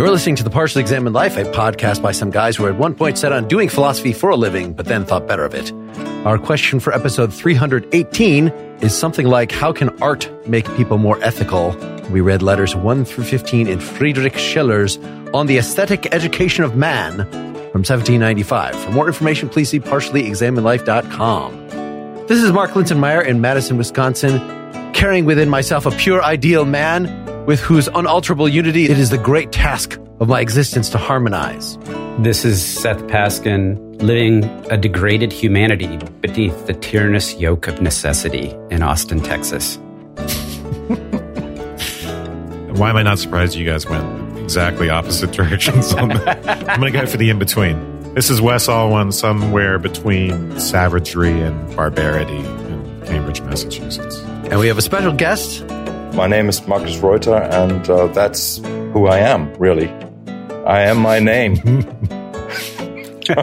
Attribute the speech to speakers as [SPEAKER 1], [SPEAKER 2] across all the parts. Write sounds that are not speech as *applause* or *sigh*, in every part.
[SPEAKER 1] You're listening to The Partially Examined Life, a podcast by some guys who at one point set on doing philosophy for a living, but then thought better of it. Our question for episode 318 is something like How can art make people more ethical? We read letters 1 through 15 in Friedrich Schiller's On the Aesthetic Education of Man from 1795. For more information, please see partiallyexaminedlife.com. This is Mark Linsenmayer in Madison, Wisconsin, carrying within myself a pure ideal man with whose unalterable unity it is the great task of my existence to harmonize.
[SPEAKER 2] This is Seth Paskin living a degraded humanity beneath the tyrannous yoke of necessity in Austin, Texas. *laughs*
[SPEAKER 3] Why am I not surprised you guys went exactly opposite *laughs* directions on that? I'm going to go for the in between. This is Wes Alwan, somewhere between savagery and barbarity in Cambridge, Massachusetts.
[SPEAKER 1] And we have a special guest
[SPEAKER 4] my name is Markus Reuter, and uh, that's who I am, really. I am my name. *laughs*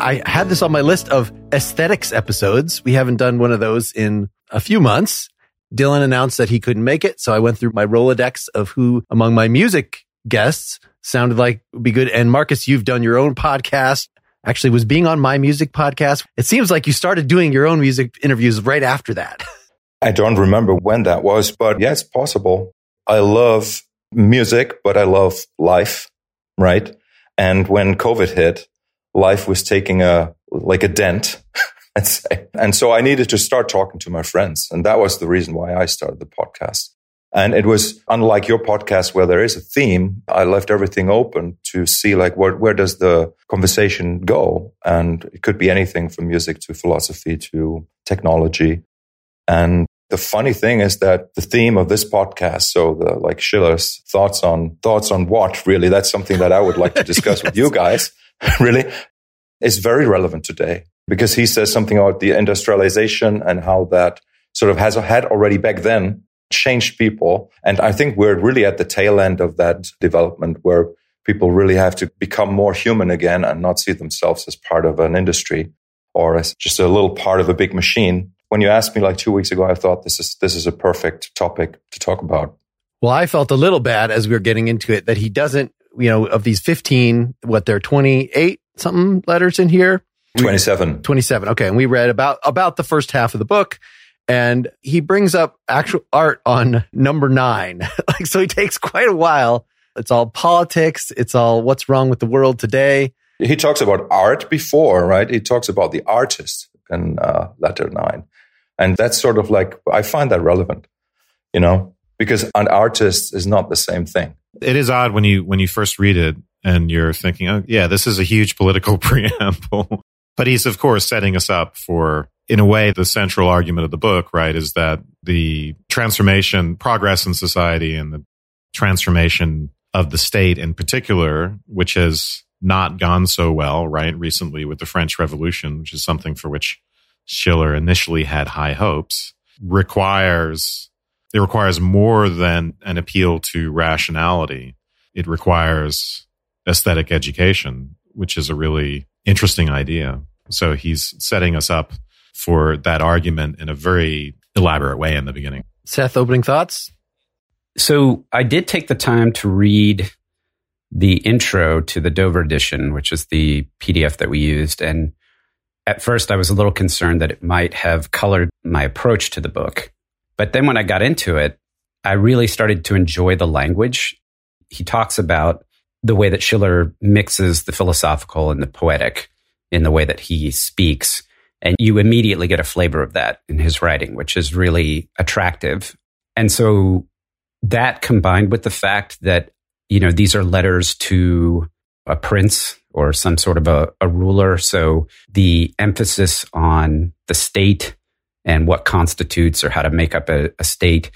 [SPEAKER 1] I had this on my list of aesthetics episodes. We haven't done one of those in a few months. Dylan announced that he couldn't make it. So I went through my Rolodex of who among my music guests sounded like would be good. And Markus, you've done your own podcast. Actually was being on my music podcast. It seems like you started doing your own music interviews right after that. *laughs*
[SPEAKER 4] I don't remember when that was, but yeah, it's possible. I love music, but I love life, right? And when COVID hit, life was taking a, like a dent. *laughs* And so I needed to start talking to my friends. And that was the reason why I started the podcast. And it was unlike your podcast where there is a theme. I left everything open to see like where, where does the conversation go? And it could be anything from music to philosophy to technology. And the funny thing is that the theme of this podcast, so the like Schiller's thoughts on thoughts on what really, that's something that I would like to *laughs* discuss yes. with you guys, *laughs* really, is very relevant today because he says something about the industrialization and how that sort of has had already back then changed people. And I think we're really at the tail end of that development where people really have to become more human again and not see themselves as part of an industry or as just a little part of a big machine when you asked me like two weeks ago, I thought this is this is a perfect topic to talk about.
[SPEAKER 1] Well, I felt a little bad as we were getting into it that he doesn't, you know, of these 15, what they're 28 something letters in here.
[SPEAKER 4] 27.
[SPEAKER 1] 27. Okay. And we read about, about the first half of the book and he brings up actual art on number nine. *laughs* like, so he takes quite a while. It's all politics. It's all what's wrong with the world today.
[SPEAKER 4] He talks about art before, right? He talks about the artist in uh, letter nine. And that's sort of like, I find that relevant, you know, because an artist is not the same thing.
[SPEAKER 3] It is odd when you, when you first read it and you're thinking, oh, yeah, this is a huge political *laughs* preamble. but he's, of course, setting us up for, in a way, the central argument of the book, right, is that the transformation, progress in society and the transformation of the state in particular, which has not gone so well, right, recently with the French Revolution, which is something for which Schiller initially had high hopes, requires it requires more than an appeal to rationality. It requires aesthetic education, which is a really interesting idea. So he's setting us up for that argument in a very elaborate way in the beginning.
[SPEAKER 1] Seth, opening thoughts?
[SPEAKER 2] So I did take the time to read the intro to the Dover edition, which is the PDF that we used. And at first, I was a little concerned that it might have colored my approach to the book. But then when I got into it, I really started to enjoy the language. He talks about the way that Schiller mixes the philosophical and the poetic in the way that he speaks. And you immediately get a flavor of that in his writing, which is really attractive. And so that combined with the fact that you know, these are letters to a prince or some sort of a, a ruler. So the emphasis on the state and what constitutes or how to make up a, a state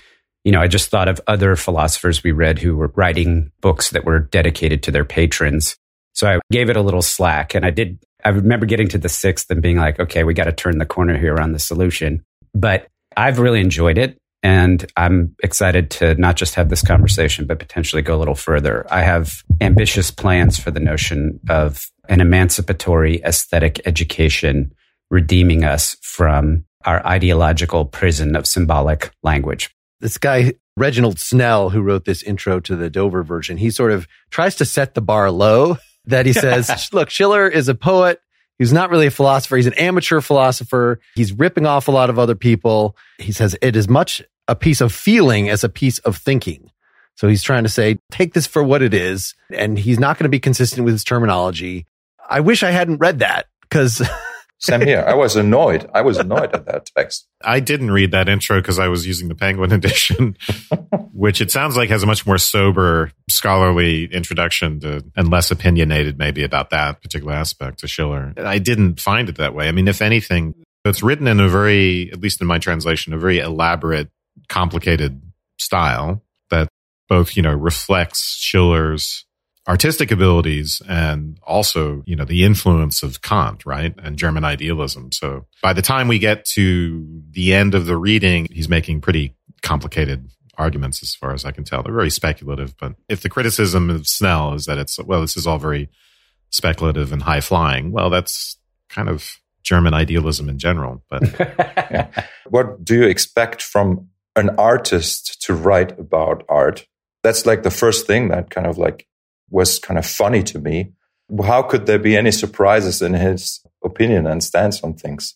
[SPEAKER 2] you know, I just thought of other philosophers we read who were writing books that were dedicated to their patrons. So I gave it a little slack and I did, I remember getting to the sixth and being like, okay, we got to turn the corner here on the solution. But I've really enjoyed it. And I'm excited to not just have this conversation, but potentially go a little further. I have ambitious plans for the notion of an emancipatory aesthetic education redeeming us from our ideological prison of symbolic language.
[SPEAKER 1] This guy Reginald Snell, who wrote this intro to the Dover version, he sort of tries to set the bar low that he says, *laughs* look, Schiller is a poet. He's not really a philosopher. He's an amateur philosopher. He's ripping off a lot of other people. He says it is much a piece of feeling as a piece of thinking. So he's trying to say, take this for what it is. And he's not going to be consistent with his terminology. I wish I hadn't read that because *laughs*
[SPEAKER 4] Same here. I was annoyed. I was annoyed at that text.
[SPEAKER 3] I didn't read that intro because I was using the Penguin *laughs* edition, which it sounds like has a much more sober, scholarly introduction to, and less opinionated maybe about that particular aspect to Schiller. I didn't find it that way. I mean, if anything, it's written in a very, at least in my translation, a very elaborate, complicated style that both, you know, reflects Schiller's artistic abilities and also, you know, the influence of Kant, right? And German idealism. So by the time we get to the end of the reading, he's making pretty complicated arguments as far as I can tell. They're very speculative, but if the criticism of Snell is that it's, well, this is all very speculative and high flying, well, that's kind of German idealism in general. But *laughs*
[SPEAKER 4] what do you expect from an artist to write about art? That's like the first thing that kind of like was kind of funny to me. How could there be any surprises in his opinion and stance on things?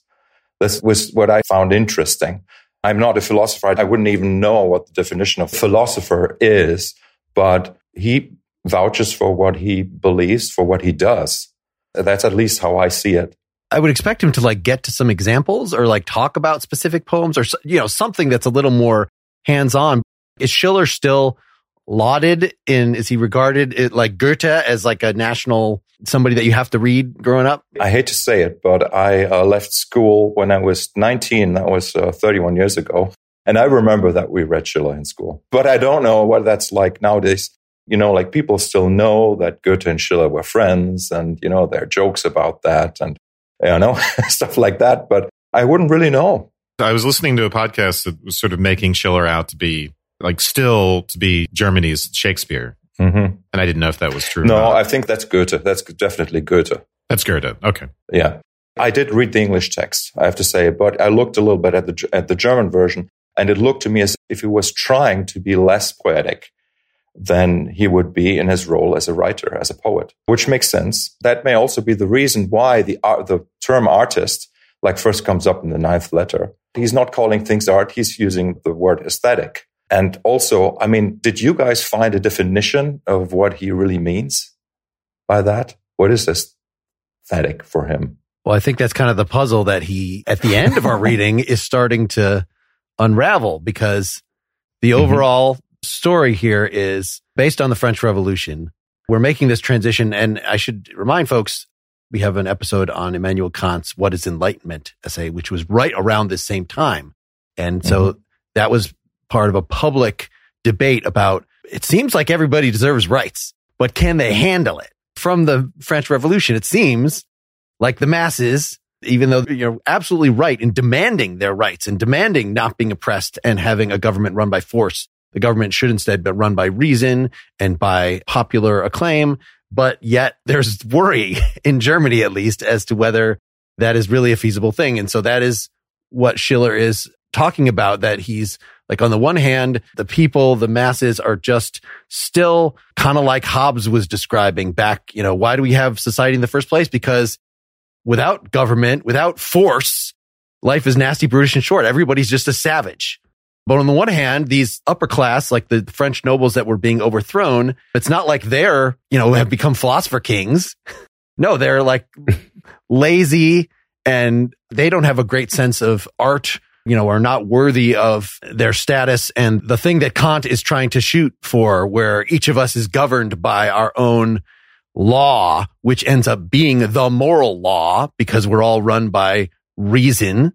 [SPEAKER 4] This was what I found interesting. I'm not a philosopher. I wouldn't even know what the definition of philosopher is, but he vouches for what he believes, for what he does. That's at least how I see it.
[SPEAKER 1] I would expect him to like get to some examples or like talk about specific poems or, you know, something that's a little more hands on. Is Schiller still lauded in is he regarded it like Goethe as like a national somebody that you have to read growing up?
[SPEAKER 4] I hate to say it, but I uh, left school when I was 19. That was uh, 31 years ago. And I remember that we read Schiller in school. But I don't know what that's like nowadays. You know, like people still know that Goethe and Schiller were friends and, you know, there are jokes about that and, you know, *laughs* stuff like that. But I wouldn't really know.
[SPEAKER 3] I was listening to a podcast that was sort of making Schiller out to be like still to be Germany's Shakespeare. Mm-hmm. And I didn't know if that was true.
[SPEAKER 4] No, I think that's Goethe. That's definitely Goethe.
[SPEAKER 3] That's Goethe. Okay.
[SPEAKER 4] Yeah. I did read the English text, I have to say, but I looked a little bit at the, at the German version and it looked to me as if he was trying to be less poetic than he would be in his role as a writer, as a poet, which makes sense. That may also be the reason why the, the term artist, like first comes up in the ninth letter. He's not calling things art. He's using the word aesthetic and also, I mean, did you guys find a definition of what he really means by that? What is aesthetic for him?
[SPEAKER 1] Well, I think that's kind of the puzzle that he, at the end of our *laughs* reading, is starting to unravel because the mm-hmm. overall. Story here is based on the French Revolution. We're making this transition. And I should remind folks, we have an episode on Immanuel Kant's What is Enlightenment essay, which was right around this same time. And so mm-hmm. that was part of a public debate about it seems like everybody deserves rights, but can they handle it? From the French Revolution, it seems like the masses, even though you're absolutely right in demanding their rights and demanding not being oppressed and having a government run by force, the government should instead be run by reason and by popular acclaim. But yet there's worry *laughs* in Germany, at least, as to whether that is really a feasible thing. And so that is what Schiller is talking about that he's like on the one hand, the people, the masses are just still kind of like Hobbes was describing back, you know, why do we have society in the first place? Because without government, without force, life is nasty, brutish and short. Everybody's just a savage. But on the one hand, these upper class, like the French nobles that were being overthrown, it's not like they're, you know, have become philosopher kings. *laughs* No, they're like *laughs* lazy and they don't have a great sense of art you know, are not worthy of their status and the thing that Kant is trying to shoot for, where each of us is governed by our own law, which ends up being the moral law because we're all run by reason.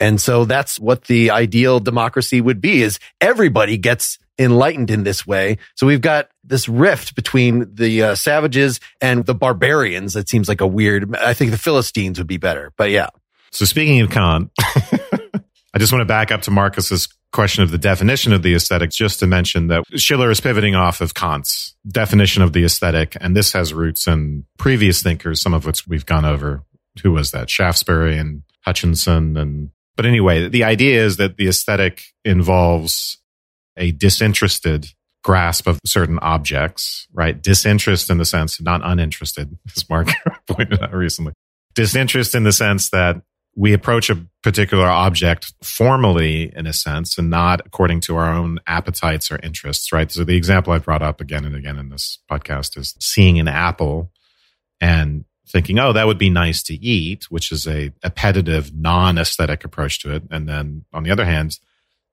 [SPEAKER 1] And so that's what the ideal democracy would be is everybody gets enlightened in this way. So we've got this rift between the uh, savages and the barbarians. It seems like a weird, I think the Philistines would be better, but yeah.
[SPEAKER 3] So speaking of Kant, *laughs* I just want to back up to Markus's question of the definition of the aesthetic, just to mention that Schiller is pivoting off of Kant's definition of the aesthetic. And this has roots in previous thinkers, some of which we've gone over. Who was that? Shaftesbury and Hutcheson. And, but anyway, the idea is that the aesthetic involves a disinterested grasp of certain objects, right? Disinterest in the sense, not uninterested, *laughs* as Mark *laughs* pointed out recently. Disinterest in the sense that we approach a particular object formally in a sense and not according to our own appetites or interests, right? So the example I brought up again and again in this podcast is seeing an apple and thinking, oh, that would be nice to eat, which is a appetitive, non aesthetic approach to it. And then on the other hand,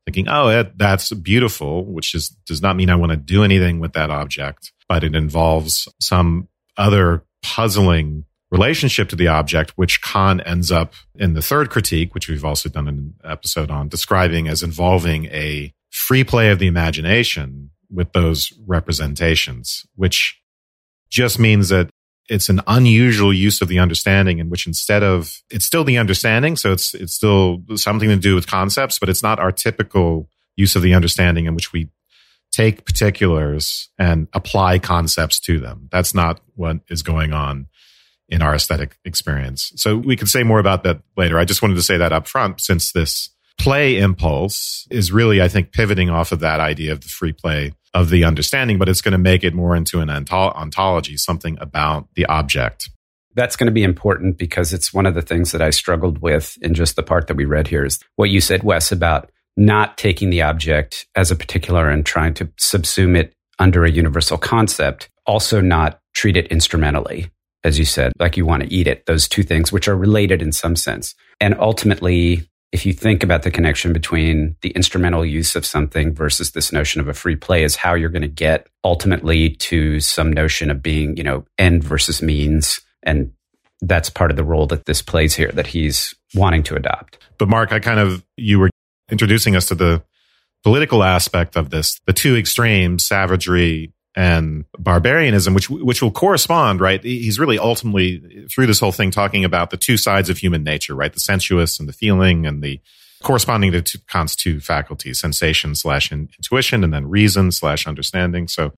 [SPEAKER 3] thinking, oh, that's beautiful, which is, does not mean I want to do anything with that object, but it involves some other puzzling relationship to the object, which Kant ends up in the third critique, which we've also done an episode on, describing as involving a free play of the imagination with those representations, which just means that it's an unusual use of the understanding in which instead of it's still the understanding so it's it's still something to do with concepts but it's not our typical use of the understanding in which we take particulars and apply concepts to them. That's not what is going on in our aesthetic experience. So we could say more about that later. I just wanted to say that up front since this play impulse is really i think pivoting off of that idea of the free play of the understanding, but it's going to make it more into an ontology, something about the object.
[SPEAKER 2] That's going to be important because it's one of the things that I struggled with in just the part that we read here is what you said, Wes, about not taking the object as a particular and trying to subsume it under a universal concept, also not treat it instrumentally, as you said, like you want to eat it, those two things, which are related in some sense. And ultimately, if you think about the connection between the instrumental use of something versus this notion of a free play is how you're going to get ultimately to some notion of being, you know, end versus means. And that's part of the role that this plays here that he's wanting to adopt.
[SPEAKER 3] But Mark, I kind of, you were introducing us to the political aspect of this, the two extremes, savagery and barbarianism, which which will correspond, right? He's really ultimately through this whole thing talking about the two sides of human nature, right? The sensuous and the feeling, and the corresponding to Kant's two faculties, sensation slash intuition, and then reason slash understanding. So,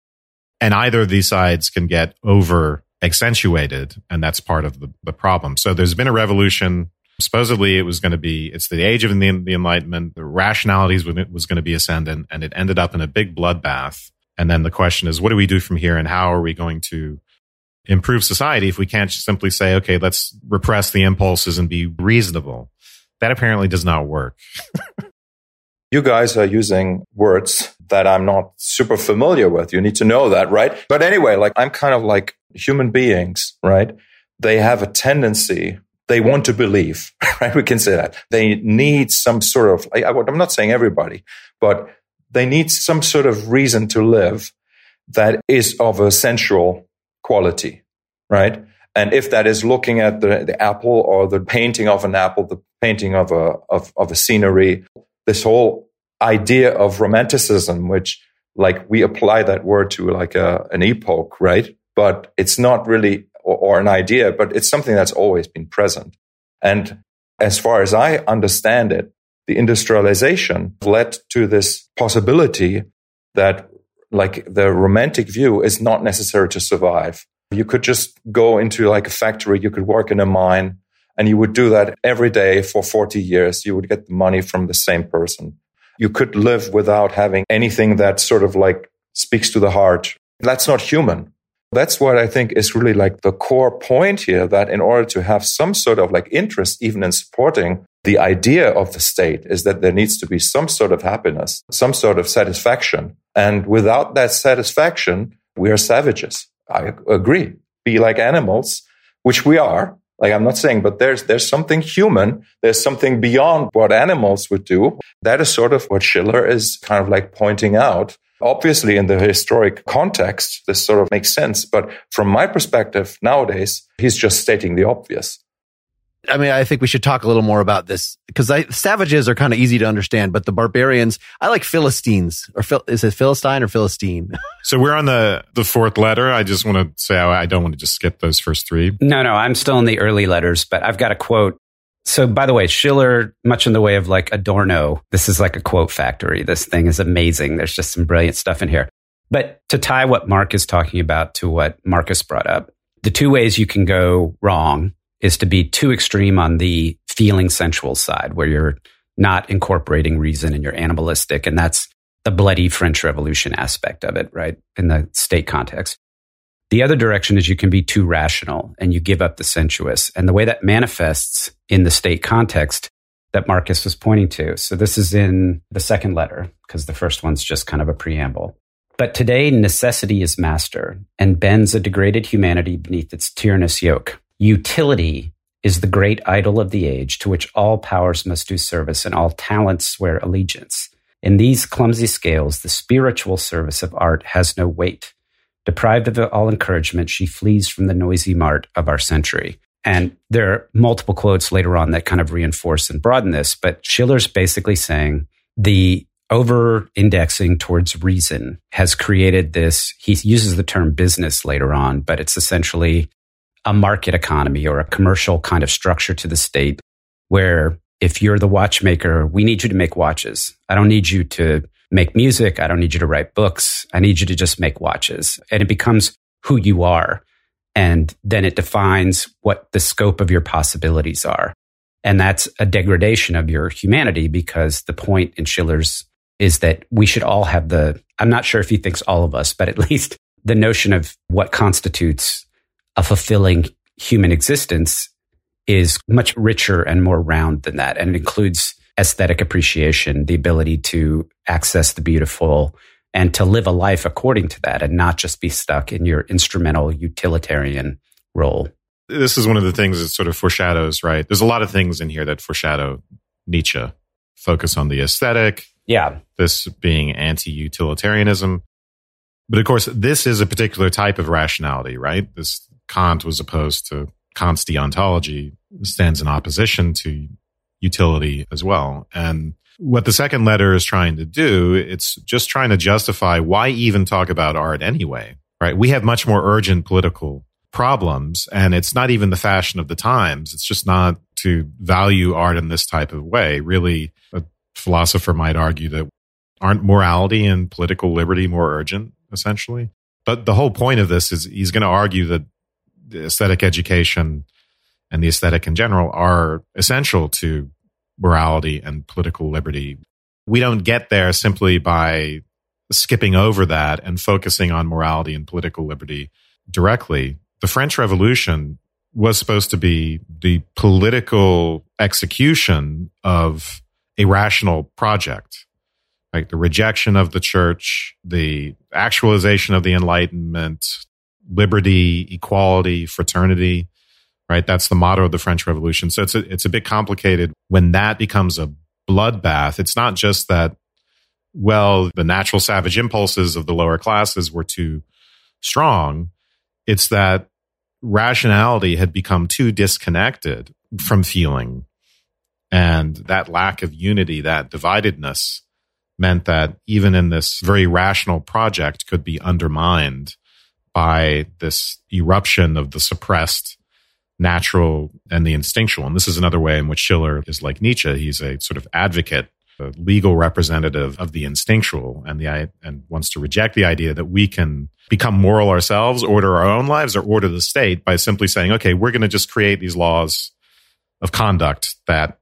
[SPEAKER 3] and either of these sides can get over accentuated, and that's part of the, the problem. So, there's been a revolution. Supposedly, it was going to be it's the age of the, the Enlightenment. The rationalities was going to be ascendant, and it ended up in a big bloodbath and then the question is, what do we do from here and how are we going to improve society if we can't simply say, okay, let's repress the impulses and be reasonable? That apparently does not work. *laughs*
[SPEAKER 4] you guys are using words that I'm not super familiar with. You need to know that, right? But anyway, like I'm kind of like human beings, right? They have a tendency they want to believe, *laughs* right? We can say that they need some sort of, I, am not saying everybody, but they need some sort of reason to live that is of a sensual quality, right? And if that is looking at the, the apple or the painting of an apple, the painting of a, of, of a scenery, this whole idea of romanticism, which like we apply that word to like a, an epoch, right? But it's not really, or, or an idea, but it's something that's always been present. And as far as I understand it, the industrialization led to this possibility that like the romantic view is not necessary to survive. You could just go into like a factory, you could work in a mine, and you would do that every day for 40 years. You would get the money from the same person. You could live without having anything that sort of like speaks to the heart. That's not human. That's what I think is really like the core point here that in order to have some sort of like interest, even in supporting the idea of the state is that there needs to be some sort of happiness, some sort of satisfaction. And without that satisfaction, we are savages. I agree. Be like animals, which we are. Like I'm not saying, but there's, there's something human. There's something beyond what animals would do. That is sort of what Schiller is kind of like pointing out. Obviously, in the historic context, this sort of makes sense. But from my perspective nowadays, he's just stating the obvious.
[SPEAKER 1] I mean, I think we should talk a little more about this because savages are kind of easy to understand, but the barbarians, I like Philistines or is it Philistine or Philistine? *laughs*
[SPEAKER 3] So we're on the the fourth letter. I just want to say I don't want to just skip those first three.
[SPEAKER 2] No, no, I'm still in the early letters, but I've got a quote. So, by the way, Schiller, much in the way of like Adorno, this is like a quote factory. This thing is amazing. There's just some brilliant stuff in here. But to tie what Mark is talking about to what Markus brought up, the two ways you can go wrong is to be too extreme on the feeling sensual side where you're not incorporating reason and you're animalistic. And that's the bloody French Revolution aspect of it, right? In the state context. The other direction is you can be too rational and you give up the sensuous. And the way that manifests in the state context that Markus was pointing to. So this is in the second letter because the first one's just kind of a preamble. But today necessity is master and bends a degraded humanity beneath its tyrannous yoke. Utility is the great idol of the age to which all powers must do service and all talents swear allegiance. In these clumsy scales, the spiritual service of art has no weight. Deprived of all encouragement, she flees from the noisy mart of our century. And there are multiple quotes later on that kind of reinforce and broaden this, but Schiller's basically saying the over indexing towards reason has created this. He uses the term business later on, but it's essentially a market economy or a commercial kind of structure to the state where if you're the watchmaker, we need you to make watches. I don't need you to make music. I don't need you to write books. I need you to just make watches. And it becomes who you are. And then it defines what the scope of your possibilities are. And that's a degradation of your humanity because the point in Schiller's is that we should all have the, I'm not sure if he thinks all of us, but at *laughs* least the notion of what constitutes a fulfilling human existence is much richer and more round than that. And it includes aesthetic appreciation, the ability to access the beautiful and to live a life according to that and not just be stuck in your instrumental utilitarian role.
[SPEAKER 3] This is one of the things that sort of foreshadows, right? There's a lot of things in here that foreshadow Nietzsche. Focus on the aesthetic.
[SPEAKER 2] Yeah.
[SPEAKER 3] This being anti utilitarianism. But of course, this is a particular type of rationality, right? This Kant was opposed to Kant's deontology, stands in opposition to utility as well. And what the second letter is trying to do, it's just trying to justify why even talk about art anyway, right? We have much more urgent political problems and it's not even the fashion of the times. It's just not to value art in this type of way. Really, a philosopher might argue that aren't morality and political liberty more urgent, essentially? But the whole point of this is he's going to argue that aesthetic education and the aesthetic in general are essential to morality and political liberty. We don't get there simply by skipping over that and focusing on morality and political liberty directly. The French Revolution was supposed to be the political execution of a rational project, like the rejection of the church, the actualization of the Enlightenment, liberty, equality, fraternity, right? That's the motto of the French Revolution. So it's a, it's a bit complicated when that becomes a bloodbath. It's not just that, well, the natural savage impulses of the lower classes were too strong. It's that rationality had become too disconnected from feeling. And that lack of unity, that dividedness meant that even in this very rational project could be undermined by this eruption of the suppressed natural and the instinctual. And this is another way in which Schiller is like Nietzsche. He's a sort of advocate, a legal representative of the instinctual and the and wants to reject the idea that we can become moral ourselves, order our own lives, or order the state by simply saying, okay, we're going to just create these laws of conduct that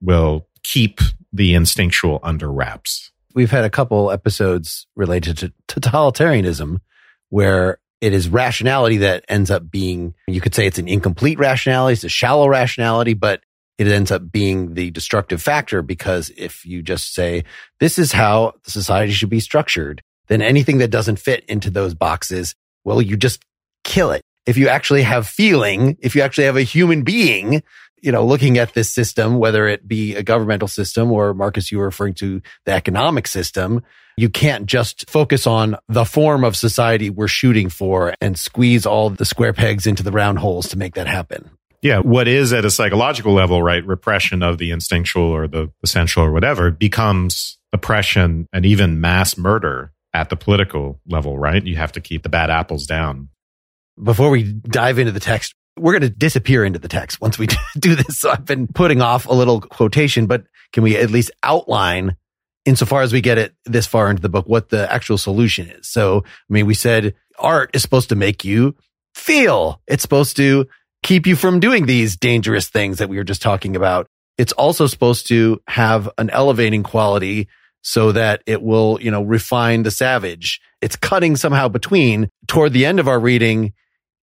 [SPEAKER 3] will keep the instinctual under wraps.
[SPEAKER 1] We've had a couple episodes related to totalitarianism where it is rationality that ends up being, you could say it's an incomplete rationality. It's a shallow rationality, but it ends up being the destructive factor because if you just say, this is how society should be structured, then anything that doesn't fit into those boxes, well, you just kill it. If you actually have feeling, if you actually have a human being, you know, looking at this system, whether it be a governmental system or Markus, you were referring to the economic system, you can't just focus on the form of society we're shooting for and squeeze all the square pegs into the round holes to make that happen.
[SPEAKER 3] Yeah, what is at a psychological level, right? Repression of the instinctual or the essential or whatever becomes oppression and even mass murder at the political level, right? You have to keep the bad apples down.
[SPEAKER 1] Before we dive into the text, we're going to disappear into the text once we *laughs* do this. So I've been putting off a little quotation, but can we at least outline insofar as we get it this far into the book, what the actual solution is. So, I mean, we said art is supposed to make you feel. It's supposed to keep you from doing these dangerous things that we were just talking about. It's also supposed to have an elevating quality so that it will, you know, refine the savage. It's cutting somehow between. Toward the end of our reading,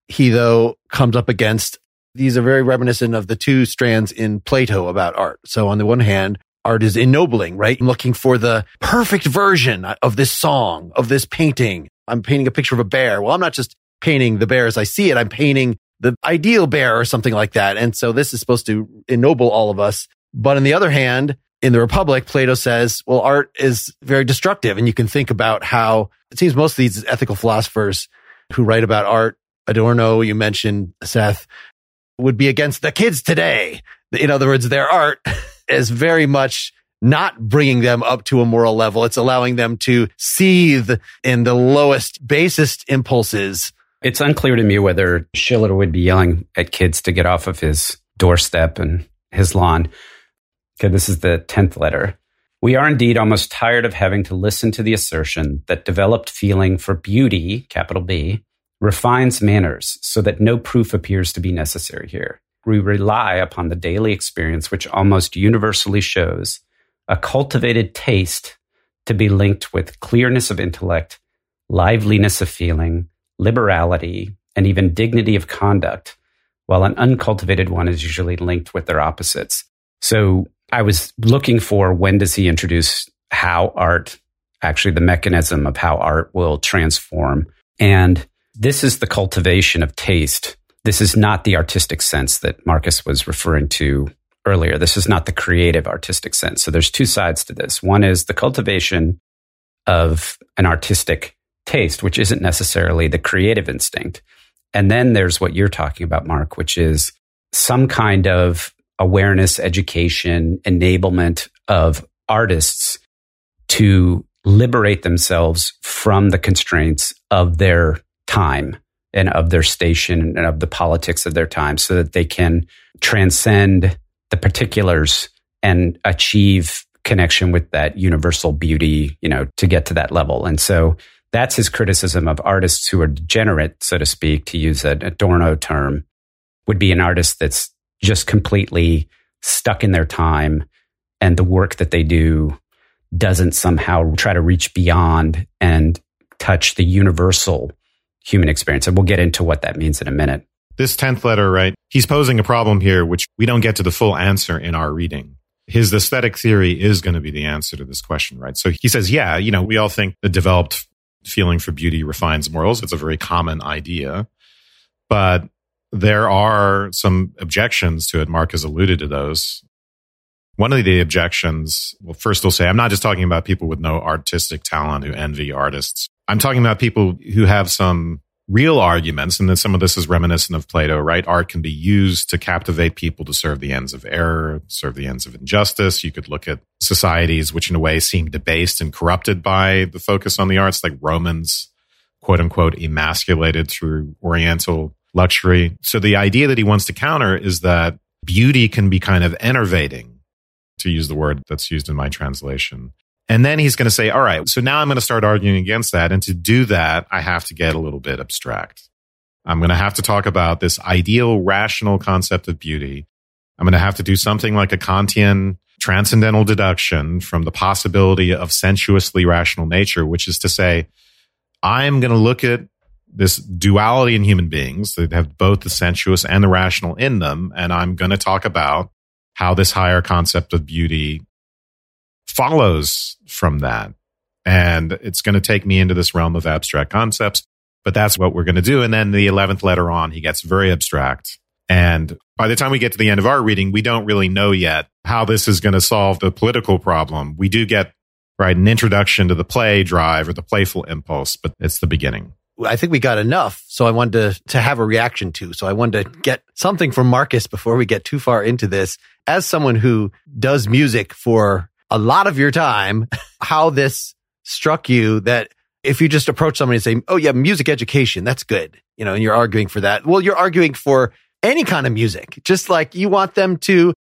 [SPEAKER 1] he though comes up against these are very reminiscent of the two strands in Plato about art. So on the one hand, art is ennobling, right? I'm looking for the perfect version of this song, of this painting. I'm painting a picture of a bear. Well, I'm not just painting the bear as I see it. I'm painting the ideal bear or something like that. And so this is supposed to ennoble all of us. But on the other hand, in the Republic, Plato says, well, art is very destructive. And you can think about how it seems most of these ethical philosophers who write about art, Adorno, you mentioned Seth, would be against the kids today. In other words, their art *laughs* is very much not bringing them up to a moral level. It's allowing them to seethe in the lowest, basest impulses.
[SPEAKER 2] It's unclear to me whether Schiller would be yelling at kids to get off of his doorstep and his lawn Okay, this is the 10th letter. We are indeed almost tired of having to listen to the assertion that developed feeling for beauty, capital B, refines manners so that no proof appears to be necessary here. We rely upon the daily experience, which almost universally shows a cultivated taste to be linked with clearness of intellect, liveliness of feeling, liberality, and even dignity of conduct, while an uncultivated one is usually linked with their opposites. So I was looking for when does he introduce how art, actually the mechanism of how art will transform. And this is the cultivation of taste. This is not the artistic sense that Markus was referring to earlier. This is not the creative artistic sense. So there's two sides to this. One is the cultivation of an artistic taste, which isn't necessarily the creative instinct. And then there's what you're talking about, Mark, which is some kind of awareness, education, enablement of artists to liberate themselves from the constraints of their time and of their station and of the politics of their time so that they can transcend the particulars and achieve connection with that universal beauty, you know, to get to that level. And so that's his criticism of artists who are degenerate, so to speak, to use an Adorno term, would be an artist that's just completely stuck in their time and the work that they do doesn't somehow try to reach beyond and touch the universal human experience. And we'll get into what that means in a minute.
[SPEAKER 3] This 10th letter, right? He's posing a problem here, which we don't get to the full answer in our reading. His aesthetic theory is going to be the answer to this question, right? So he says, yeah, you know, we all think the developed feeling for beauty refines morals. It's a very common idea. But there are some objections to it. Mark has alluded to those. One of the objections, well, first we'll say, I'm not just talking about people with no artistic talent who envy artists. I'm talking about people who have some real arguments, and then some of this is reminiscent of Plato, right? Art can be used to captivate people to serve the ends of error, serve the ends of injustice. You could look at societies which, in a way, seem debased and corrupted by the focus on the arts, like Romans, quote unquote, emasculated through Oriental luxury. So the idea that he wants to counter is that beauty can be kind of enervating, to use the word that's used in my translation. And then he's going to say, all right, so now I'm going to start arguing against that. And to do that, I have to get a little bit abstract. I'm going to have to talk about this ideal rational concept of beauty. I'm going to have to do something like a Kantian transcendental deduction from the possibility of sensuously rational nature, which is to say, I'm going to look at this duality in human beings that have both the sensuous and the rational in them. And I'm going to talk about how this higher concept of beauty follows from that. And it's going to take me into this realm of abstract concepts, but that's what we're going to do. And then the 11th letter on, he gets very abstract. And by the time we get to the end of our reading, we don't really know yet how this is going to solve the political problem. We do get, right, an introduction to the play drive or the playful impulse, but it's the beginning.
[SPEAKER 1] I think we got enough. So I wanted to, to have a reaction to. So I wanted to get something from Markus before we get too far into this. As someone who does music for a lot of your time, how this struck you that if you just approach somebody and say, Oh yeah, music education, that's good. You know, and you're arguing for that. Well, you're arguing for any kind of music, just like you want them to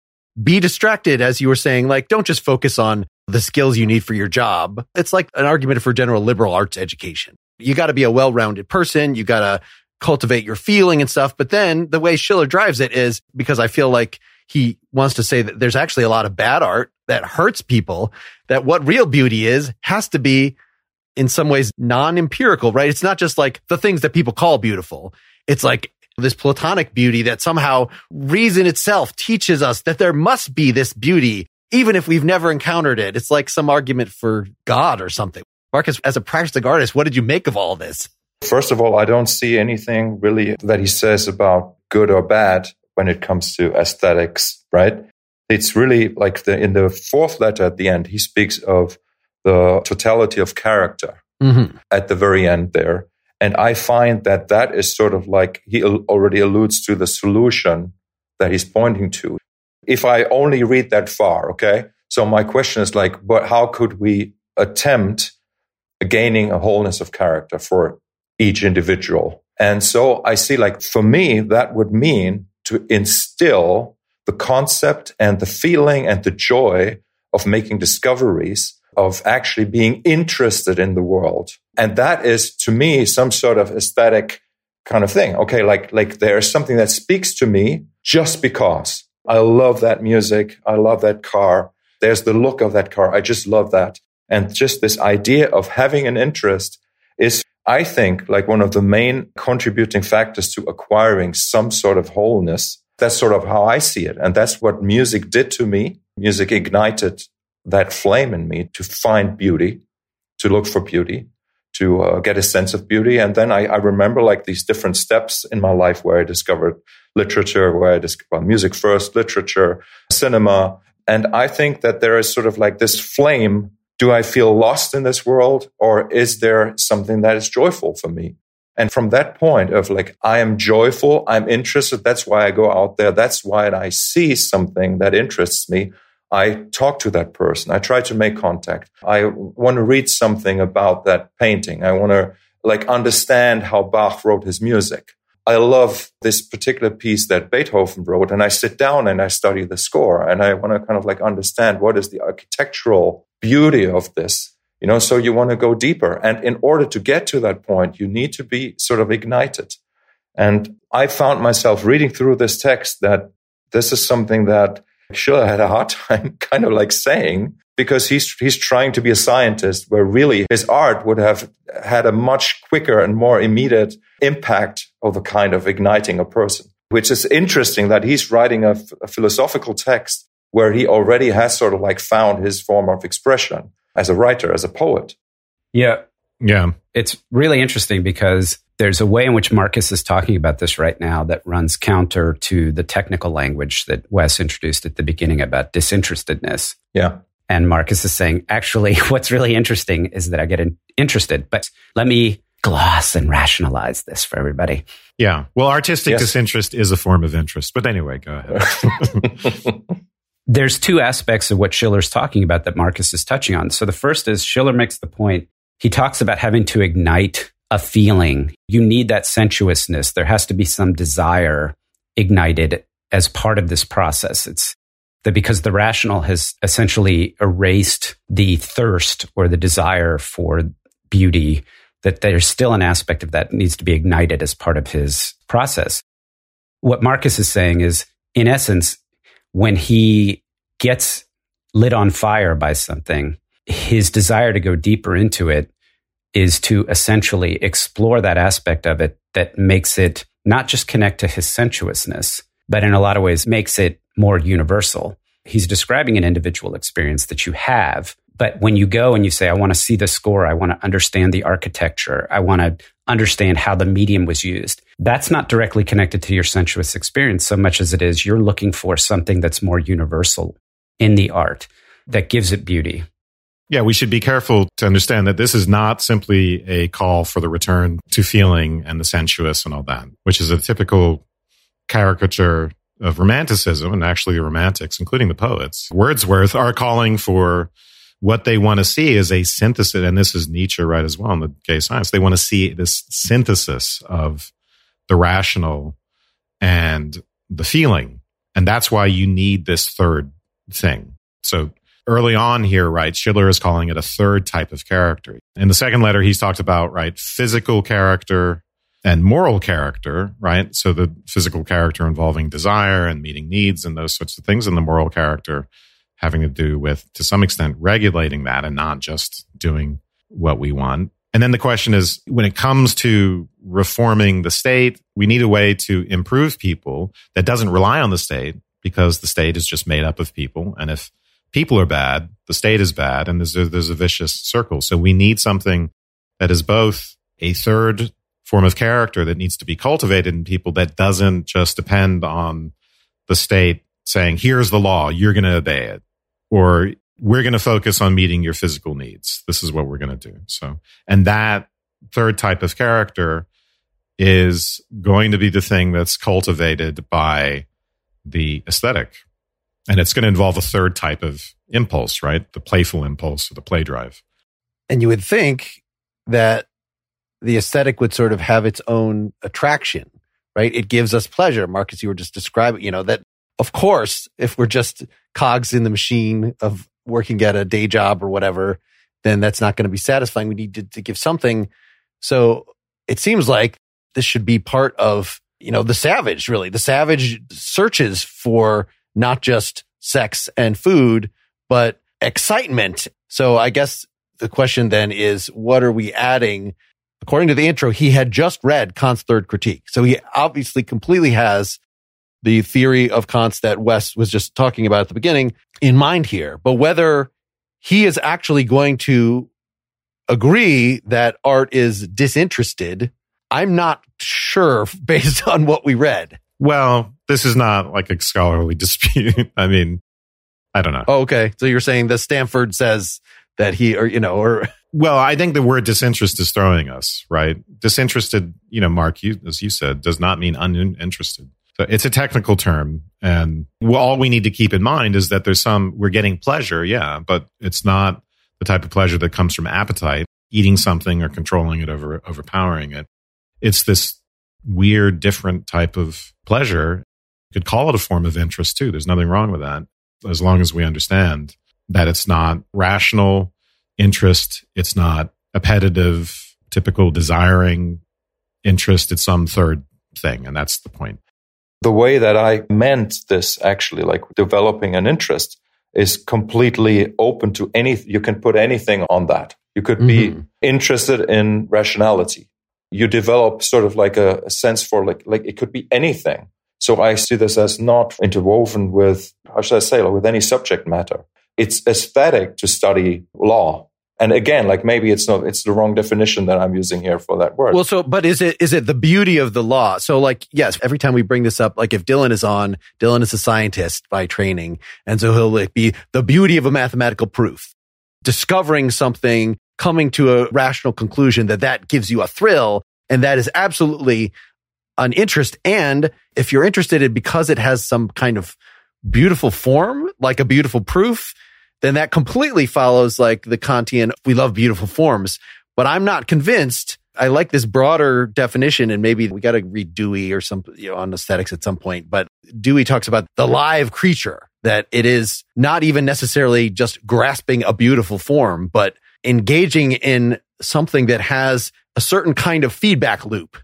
[SPEAKER 1] be distracted, as you were saying, like don't just focus on the skills you need for your job. It's like an argument for general liberal arts education you got to be a well-rounded person. You got to cultivate your feeling and stuff. But then the way Schiller drives it is because I feel like he wants to say that there's actually a lot of bad art that hurts people, that what real beauty is has to be in some ways non-empirical, right? It's not just like the things that people call beautiful. It's like this platonic beauty that somehow reason itself teaches us that there must be this beauty, even if we've never encountered it. It's like some argument for God or something. Markus, as a practicing artist, what did you make of all this?
[SPEAKER 4] First of all, I don't see anything really that he says about good or bad when it comes to aesthetics, right? It's really like the, in the fourth letter at the end, he speaks of the totality of character mm-hmm. at the very end there. And I find that that is sort of like he already alludes to the solution that he's pointing to. If I only read that far, okay? So my question is like, but how could we attempt gaining a wholeness of character for each individual? And so I see like for me, that would mean to instill the concept and the feeling and the joy of making discoveries of actually being interested in the world. And that is to me some sort of aesthetic kind of thing. Okay. Like, like there's something that speaks to me just because I love that music. I love that car. There's the look of that car. I just love that. And just this idea of having an interest is, I think, like one of the main contributing factors to acquiring some sort of wholeness. That's sort of how I see it. And that's what music did to me. Music ignited that flame in me to find beauty, to look for beauty, to uh, get a sense of beauty. And then I, I, remember like these different steps in my life where I discovered literature, where I discovered music first, literature, cinema. And I think that there is sort of like this flame. Do I feel lost in this world or is there something that is joyful for me? And from that point of like, I am joyful, I'm interested. That's why I go out there. That's why I see something that interests me. I talk to that person. I try to make contact. I want to read something about that painting. I want to like understand how Bach wrote his music. I love this particular piece that Beethoven wrote and I sit down and I study the score and I want to kind of like understand what is the architectural beauty of this. You know, so you want to go deeper. And in order to get to that point, you need to be sort of ignited. And I found myself reading through this text that this is something that Schiller had a hard *laughs* time kind of like saying because he's he's trying to be a scientist where really his art would have had a much quicker and more immediate impact of a kind of igniting a person which is interesting that he's writing a, a philosophical text where he already has sort of like found his form of expression as a writer as a poet
[SPEAKER 2] yeah
[SPEAKER 3] yeah
[SPEAKER 2] it's really interesting because there's a way in which Markus is talking about this right now that runs counter to the technical language that Wes introduced at the beginning about disinterestedness.
[SPEAKER 4] Yeah.
[SPEAKER 2] And Markus is saying, actually, *laughs* what's really interesting is that I get interested, but let me gloss and rationalize this for everybody.
[SPEAKER 3] Yeah. Well, artistic yes. disinterest is a form of interest. But anyway, go ahead. *laughs* *laughs*
[SPEAKER 2] There's two aspects of what Schiller's talking about that Markus is touching on. So the first is Schiller makes the point, he talks about having to ignite a feeling. You need that sensuousness. There has to be some desire ignited as part of this process. It's that because the rational has essentially erased the thirst or the desire for beauty, that there's still an aspect of that needs to be ignited as part of his process. What Markus is saying is, in essence, when he gets lit on fire by something, his desire to go deeper into it is to essentially explore that aspect of it that makes it not just connect to his sensuousness, but in a lot of ways makes it more universal. He's describing an individual experience that you have. But when you go and you say, I want to see the score, I want to understand the architecture, I want to understand how the medium was used, that's not directly connected to your sensuous experience so much as it is you're looking for something that's more universal in the art that gives it beauty.
[SPEAKER 3] Yeah, we should be careful to understand that this is not simply a call for the return to feeling and the sensuous and all that, which is a typical caricature of romanticism and actually the romantics, including the poets. Wordsworth are calling for what they want to see is a synthesis, and this is Nietzsche right as well in the gay science. They want to see this synthesis of the rational and the feeling. And that's why you need this third thing. So early on here, right, Schiller is calling it a third type of character. In the second letter, he's talked about, right, physical character and moral character, right? So the physical character involving desire and meeting needs and those sorts of things, and the moral character having to do with, to some extent, regulating that and not just doing what we want. And then the question is when it comes to reforming the state, we need a way to improve people that doesn't rely on the state because the state is just made up of people. And if people are bad, the state is bad, and there's a, there's a vicious circle. So we need something that is both a third form of character that needs to be cultivated in people that doesn't just depend on the state saying, here's the law, you're going to obey it. Or we're going to focus on meeting your physical needs. This is what we're going to do. So, and that third type of character is going to be the thing that's cultivated by the aesthetic. And it's going to involve a third type of impulse, right? The playful impulse or the play drive.
[SPEAKER 1] And you would think that the aesthetic would sort of have its own attraction, right? It gives us pleasure. Markus, you were just describing, you know, that of course, if we're just cogs in the machine of working at a day job or whatever, then that's not going to be satisfying. We need to, to give something. So it seems like this should be part of, you know, the savage really. The savage searches for not just sex and food, but excitement. So I guess the question then is, what are we adding? According to the intro, he had just read Kant's third critique. So he obviously completely has the theory of Kant's that Wes was just talking about at the beginning in mind here. But whether he is actually going to agree that art is disinterested, I'm not sure *laughs* based on what we read.
[SPEAKER 3] Well, this is not like a scholarly *laughs* dispute. I mean, I don't know.
[SPEAKER 1] Oh, okay. So you're saying that Stanford says that he, or, you know, or. *laughs*
[SPEAKER 3] Well, I think the word disinterest is throwing us, right? Disinterested, you know, Mark, you, as you said, does not mean uninterested. So it's a technical term. And all we need to keep in mind is that there's some, we're getting pleasure, yeah, but it's not the type of pleasure that comes from appetite, eating something or controlling it over, overpowering it. It's this weird, different type of pleasure. You could call it a form of interest too. There's nothing wrong with that as long as we understand that it's not rational interest. It's not appetitive, typical desiring interest. It's some third thing. And that's the point
[SPEAKER 4] the way that I meant this actually, like developing an interest, is completely open to any. You can put anything on that. You could be mm-hmm. interested in rationality. You develop sort of like a, a sense for like like it could be anything. So I see this as not interwoven with how should I say like with any subject matter. It's aesthetic to study law and again like maybe it's not it's the wrong definition that i'm using here for that word.
[SPEAKER 1] Well so but is it is it the beauty of the law? So like yes every time we bring this up like if dylan is on dylan is a scientist by training and so he'll like be the beauty of a mathematical proof. Discovering something coming to a rational conclusion that that gives you a thrill and that is absolutely an interest. And if you're interested in because it has some kind of beautiful form like a beautiful proof then that completely follows like the Kantian, we love beautiful forms. But I'm not convinced. I like this broader definition, and maybe we got to read Dewey or some you know, on aesthetics at some point. But Dewey talks about the live creature, that it is not even necessarily just grasping a beautiful form, but engaging in something that has a certain kind of feedback loop.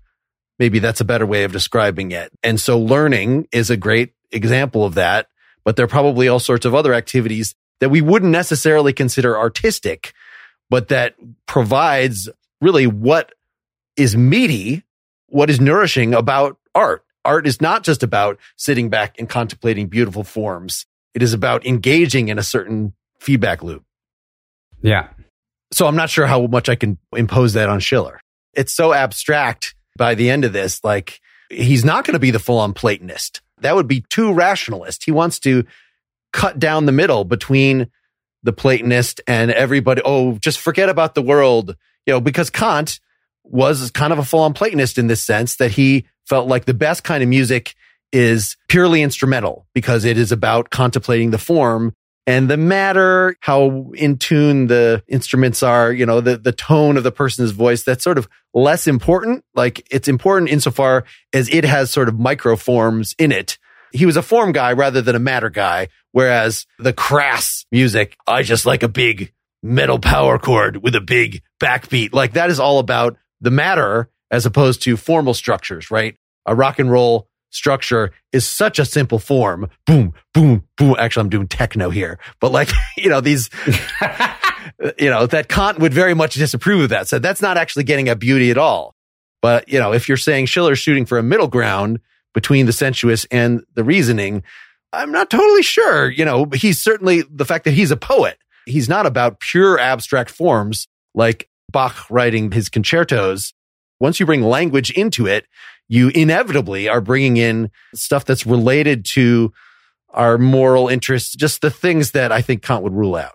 [SPEAKER 1] Maybe that's a better way of describing it. And so learning is a great example of that. But there are probably all sorts of other activities that we wouldn't necessarily consider artistic, but that provides really what is meaty, what is nourishing about art. Art is not just about sitting back and contemplating beautiful forms. It is about engaging in a certain feedback loop.
[SPEAKER 2] Yeah.
[SPEAKER 1] So I'm not sure how much I can impose that on Schiller. It's so abstract by the end of this. Like he's not going to be the full on Platonist. That would be too rationalist. He wants to cut down the middle between the Platonist and everybody. Oh, just forget about the world, you know, because Kant was kind of a full on Platonist in this sense that he felt like the best kind of music is purely instrumental because it is about contemplating the form and the matter, how in tune the instruments are, you know, the, the tone of the person's voice, that's sort of less important. Like it's important insofar as it has sort of micro forms in it he was a form guy rather than a matter guy. Whereas the crass music, I just like a big metal power chord with a big backbeat. Like that is all about the matter as opposed to formal structures, right? A rock and roll structure is such a simple form. Boom, boom, boom. Actually, I'm doing techno here, but like, *laughs* you know, these, *laughs* you know, that Kant would very much disapprove of that. So that's not actually getting at beauty at all. But, you know, if you're saying Schiller's shooting for a middle ground between the sensuous and the reasoning, I'm not totally sure. You know, he's certainly the fact that he's a poet. He's not about pure abstract forms like Bach writing his concertos. Once you bring language into it, you inevitably are bringing in stuff that's related to our moral interests, just the things that I think Kant would rule out.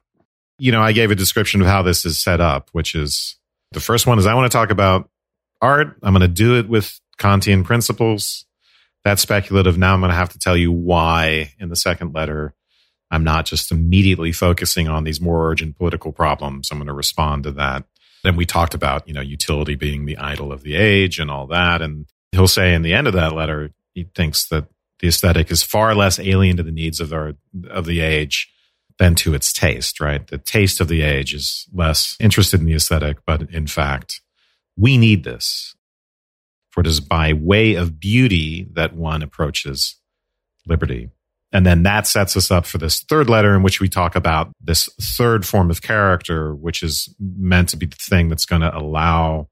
[SPEAKER 3] You know, I gave a description of how this is set up, which is the first one is I want to talk about art. I'm going to do it with Kantian principles. That's speculative. Now I'm going to have to tell you why in the second letter. I'm not just immediately focusing on these more urgent political problems. I'm going to respond to that. Then we talked about, you know, utility being the idol of the age and all that. And he'll say in the end of that letter, he thinks that the aesthetic is far less alien to the needs of our of the age than to its taste, right? The taste of the age is less interested in the aesthetic, but in fact, we need this. For it is by way of beauty that one approaches liberty. And then that sets us up for this third letter in which we talk about this third form of character, which is meant to be the thing that's going to allow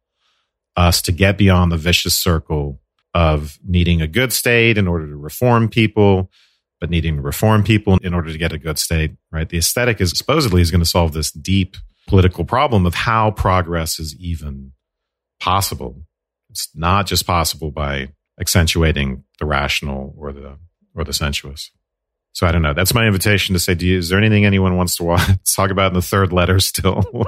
[SPEAKER 3] us to get beyond the vicious circle of needing a good state in order to reform people, but needing to reform people in order to get a good state, right? The aesthetic is supposedly is going to solve this deep political problem of how progress is even possible. It's not just possible by accentuating the rational or the or the sensuous. So I don't know. That's my invitation to say, do you, is there anything anyone wants to *laughs* talk about in the third letter still?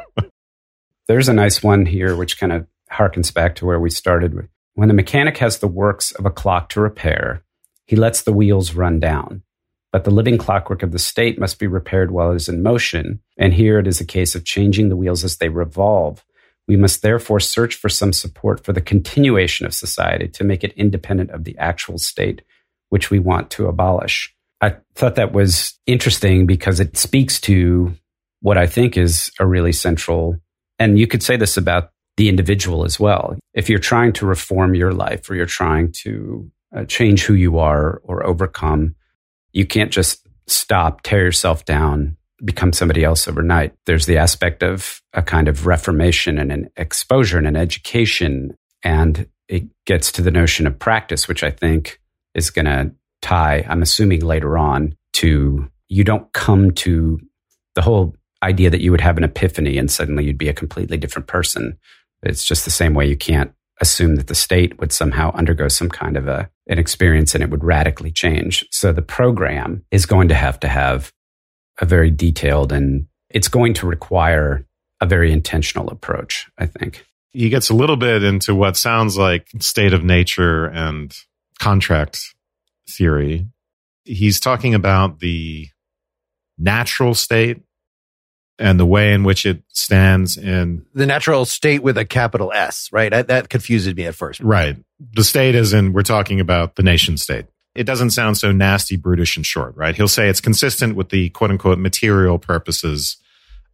[SPEAKER 3] *laughs*
[SPEAKER 2] There's a nice one here, which kind of harkens back to where we started. When the mechanic has the works of a clock to repair, he lets the wheels run down. But the living clockwork of the state must be repaired while it is in motion. And here it is a case of changing the wheels as they revolve. We must therefore search for some support for the continuation of society to make it independent of the actual state which we want to abolish. I thought that was interesting because it speaks to what I think is a really central, and you could say this about the individual as well. If you're trying to reform your life or you're trying to uh, change who you are or overcome, you can't just stop, tear yourself down, become somebody else overnight. There's the aspect of a kind of reformation and an exposure and an education. And it gets to the notion of practice, which I think is going to tie, I'm assuming later on, to you don't come to the whole idea that you would have an epiphany and suddenly you'd be a completely different person. It's just the same way you can't assume that the state would somehow undergo some kind of a, an experience and it would radically change. So the program is going to have to have a very detailed and it's going to require a very intentional approach, I think.
[SPEAKER 3] He gets a little bit into what sounds like state of nature and contract theory. He's talking about the natural state and the way in which it stands in
[SPEAKER 1] the natural state with a capital S, right? That, that confuses me at first.
[SPEAKER 3] Right. The state is in, we're talking about the nation state. It doesn't sound so nasty, brutish, and short, right? He'll say it's consistent with the quote unquote material purposes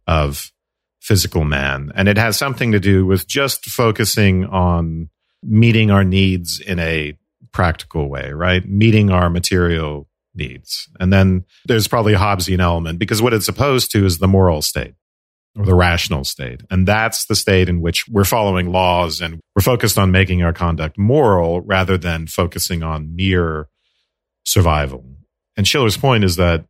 [SPEAKER 3] of physical man. And it has something to do with just focusing on meeting our needs in a practical way, right? Meeting our material needs. And then there's probably a Hobbesian element because what it's opposed to is the moral state or the rational state. And that's the state in which we're following laws and we're focused on making our conduct moral rather than focusing on mere survival. And Schiller's point is that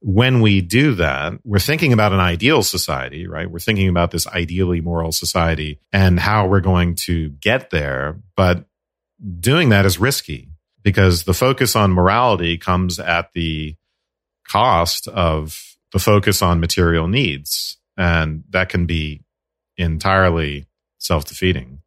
[SPEAKER 3] when we do that, we're thinking about an ideal society, right? We're thinking about this ideally moral society and how we're going to get there. But doing that is risky because the focus on morality comes at the cost of the focus on material needs. And that can be entirely self defeating.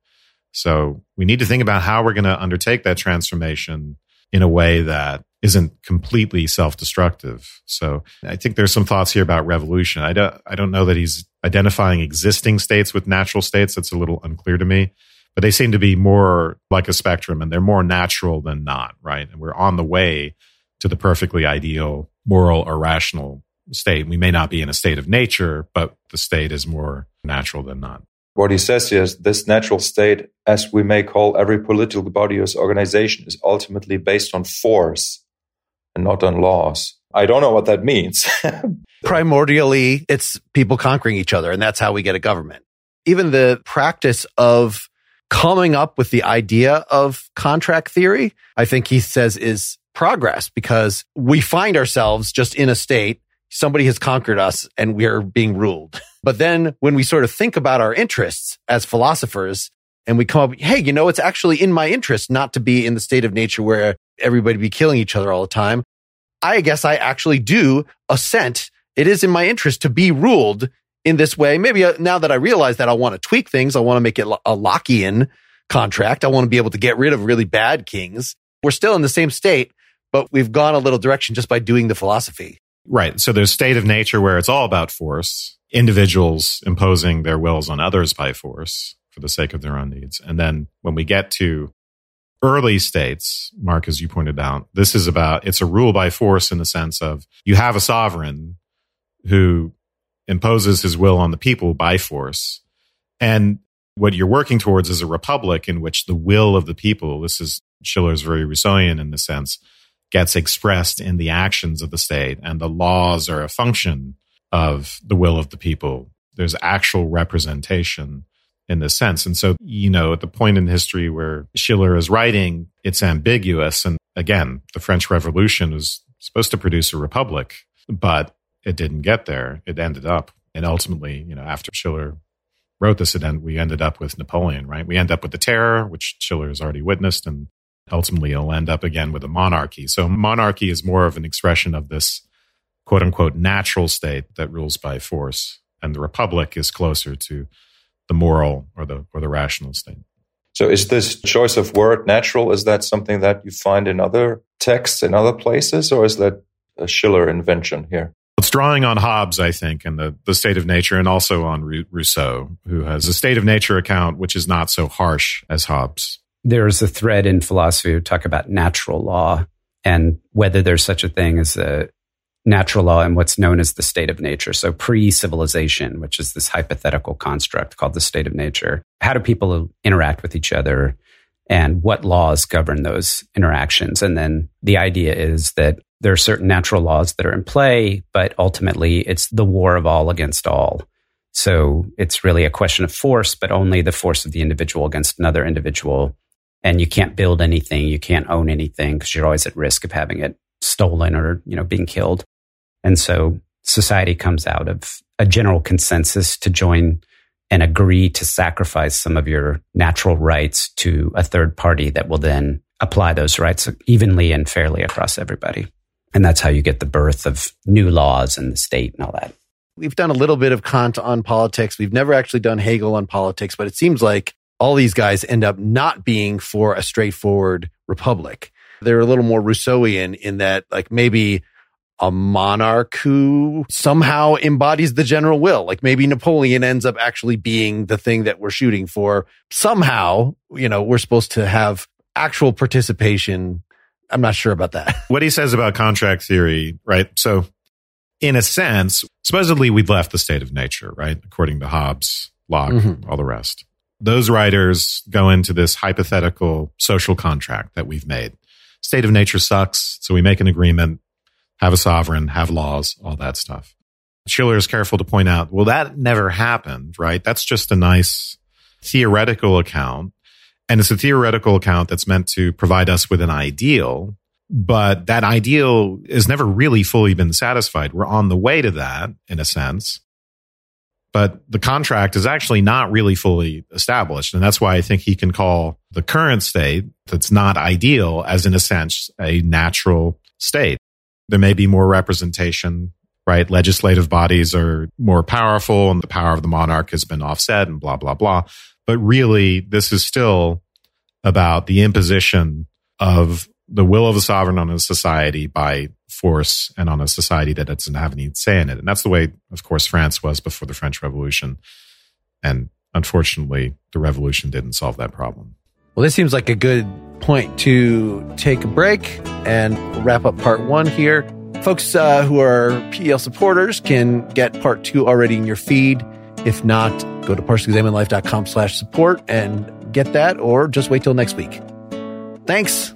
[SPEAKER 3] So we need to think about how we're going to undertake that transformation in a way that isn't completely self-destructive. So I think there's some thoughts here about revolution. I don't, I don't know that he's identifying existing states with natural states. That's a little unclear to me but they seem to be more like a spectrum and they're more natural than not, right? And we're on the way to the perfectly ideal moral or rational state. We may not be in a state of nature, but the state is more natural than not.
[SPEAKER 4] What he says is this natural state, as we may call every political body or organization, is ultimately based on force and not on laws. I don't know what that means. *laughs*
[SPEAKER 1] Primordially, it's people conquering each other, and that's how we get a government. Even the practice of coming up with the idea of contract theory, I think he says is progress because we find ourselves just in a state. Somebody has conquered us and we're being ruled. *laughs* But then when we sort of think about our interests as philosophers and we come up, Hey, you know, it's actually in my interest not to be in the state of nature where everybody be killing each other all the time. I guess I actually do assent. It is in my interest to be ruled in this way. Maybe uh, now that I realize that I want to tweak things, I want to make it a Lockean contract. I want to be able to get rid of really bad kings. We're still in the same state, but we've gone a little direction just by doing the philosophy.
[SPEAKER 3] Right. So there's state of nature where it's all about force, individuals imposing their wills on others by force for the sake of their own needs. And then when we get to early states, Mark, as you pointed out, this is about, it's a rule by force in the sense of you have a sovereign who imposes his will on the people by force. And what you're working towards is a republic in which the will of the people, this is Schiller's very Rousseauian in the sense, gets expressed in the actions of the state and the laws are a function of the will of the people. There's actual representation in this sense. And so, you know, at the point in history where Schiller is writing, it's ambiguous. And again, the French Revolution was supposed to produce a republic, but it didn't get there. It ended up, and ultimately, you know, after Schiller wrote this, it end, we ended up with Napoleon, right? We end up with the terror, which Schiller has already witnessed, and ultimately it'll end up again with a monarchy. So monarchy is more of an expression of this quote unquote natural state that rules by force, and the republic is closer to the moral or the or the rational state.
[SPEAKER 4] So is this choice of word natural? Is that something that you find in other texts in other places, or is that a Schiller invention here?
[SPEAKER 3] It's drawing on Hobbes, I think, and the, the state of nature, and also on Rousseau, who has a state of nature account which is not so harsh as Hobbes.
[SPEAKER 2] There's a thread in philosophy who talk about natural law and whether there's such a thing as a natural law and what's known as the state of nature. So pre civilization, which is this hypothetical construct called the state of nature. How do people interact with each other? And what laws govern those interactions? And then the idea is that there are certain natural laws that are in play, but ultimately it's the war of all against all. So it's really a question of force, but only the force of the individual against another individual. And you can't build anything, you can't own anything because you're always at risk of having it stolen or, you know, being killed. And so society comes out of a general consensus to join and agree to sacrifice some of your natural rights to a third party that will then apply those rights evenly and fairly across everybody. And that's how you get the birth of new laws and the state and all that.
[SPEAKER 1] We've done a little bit of Kant on politics. We've never actually done Hegel on politics, but it seems like all these guys end up not being for a straightforward republic. They're a little more Rousseauian in that, like, maybe a monarch who somehow embodies the general will. Like maybe Napoleon ends up actually being the thing that we're shooting for. Somehow, you know, we're supposed to have actual participation I'm not sure about that. *laughs*
[SPEAKER 3] What he says about contract theory, right? So, in a sense, supposedly we'd left the state of nature, right? According to Hobbes, Locke, mm-hmm. all the rest. Those writers go into this hypothetical social contract that we've made. State of nature sucks, so we make an agreement, have a sovereign, have laws, all that stuff. Schiller is careful to point out, well, that never happened, right? That's just a nice theoretical account and it's a theoretical account that's meant to provide us with an ideal, but that ideal has never really fully been satisfied. We're on the way to that in a sense. But the contract is actually not really fully established. And that's why I think he can call the current state that's not ideal as, in a sense, a natural state. There may be more representation, right? Legislative bodies are more powerful and the power of the monarch has been offset and blah, blah, blah. But really, this is still about the imposition of the will of the sovereign on a society by force and on a society that doesn't have any say in it. And that's the way, of course, France was before the French Revolution. And unfortunately, the revolution didn't solve that problem.
[SPEAKER 1] Well, this seems like a good point to take a break and wrap up part one here. Folks uh, who are PEL supporters can get part two already in your feed If not, go to partiallyexaminedlife.com slash support and get that, or just wait till next week. Thanks.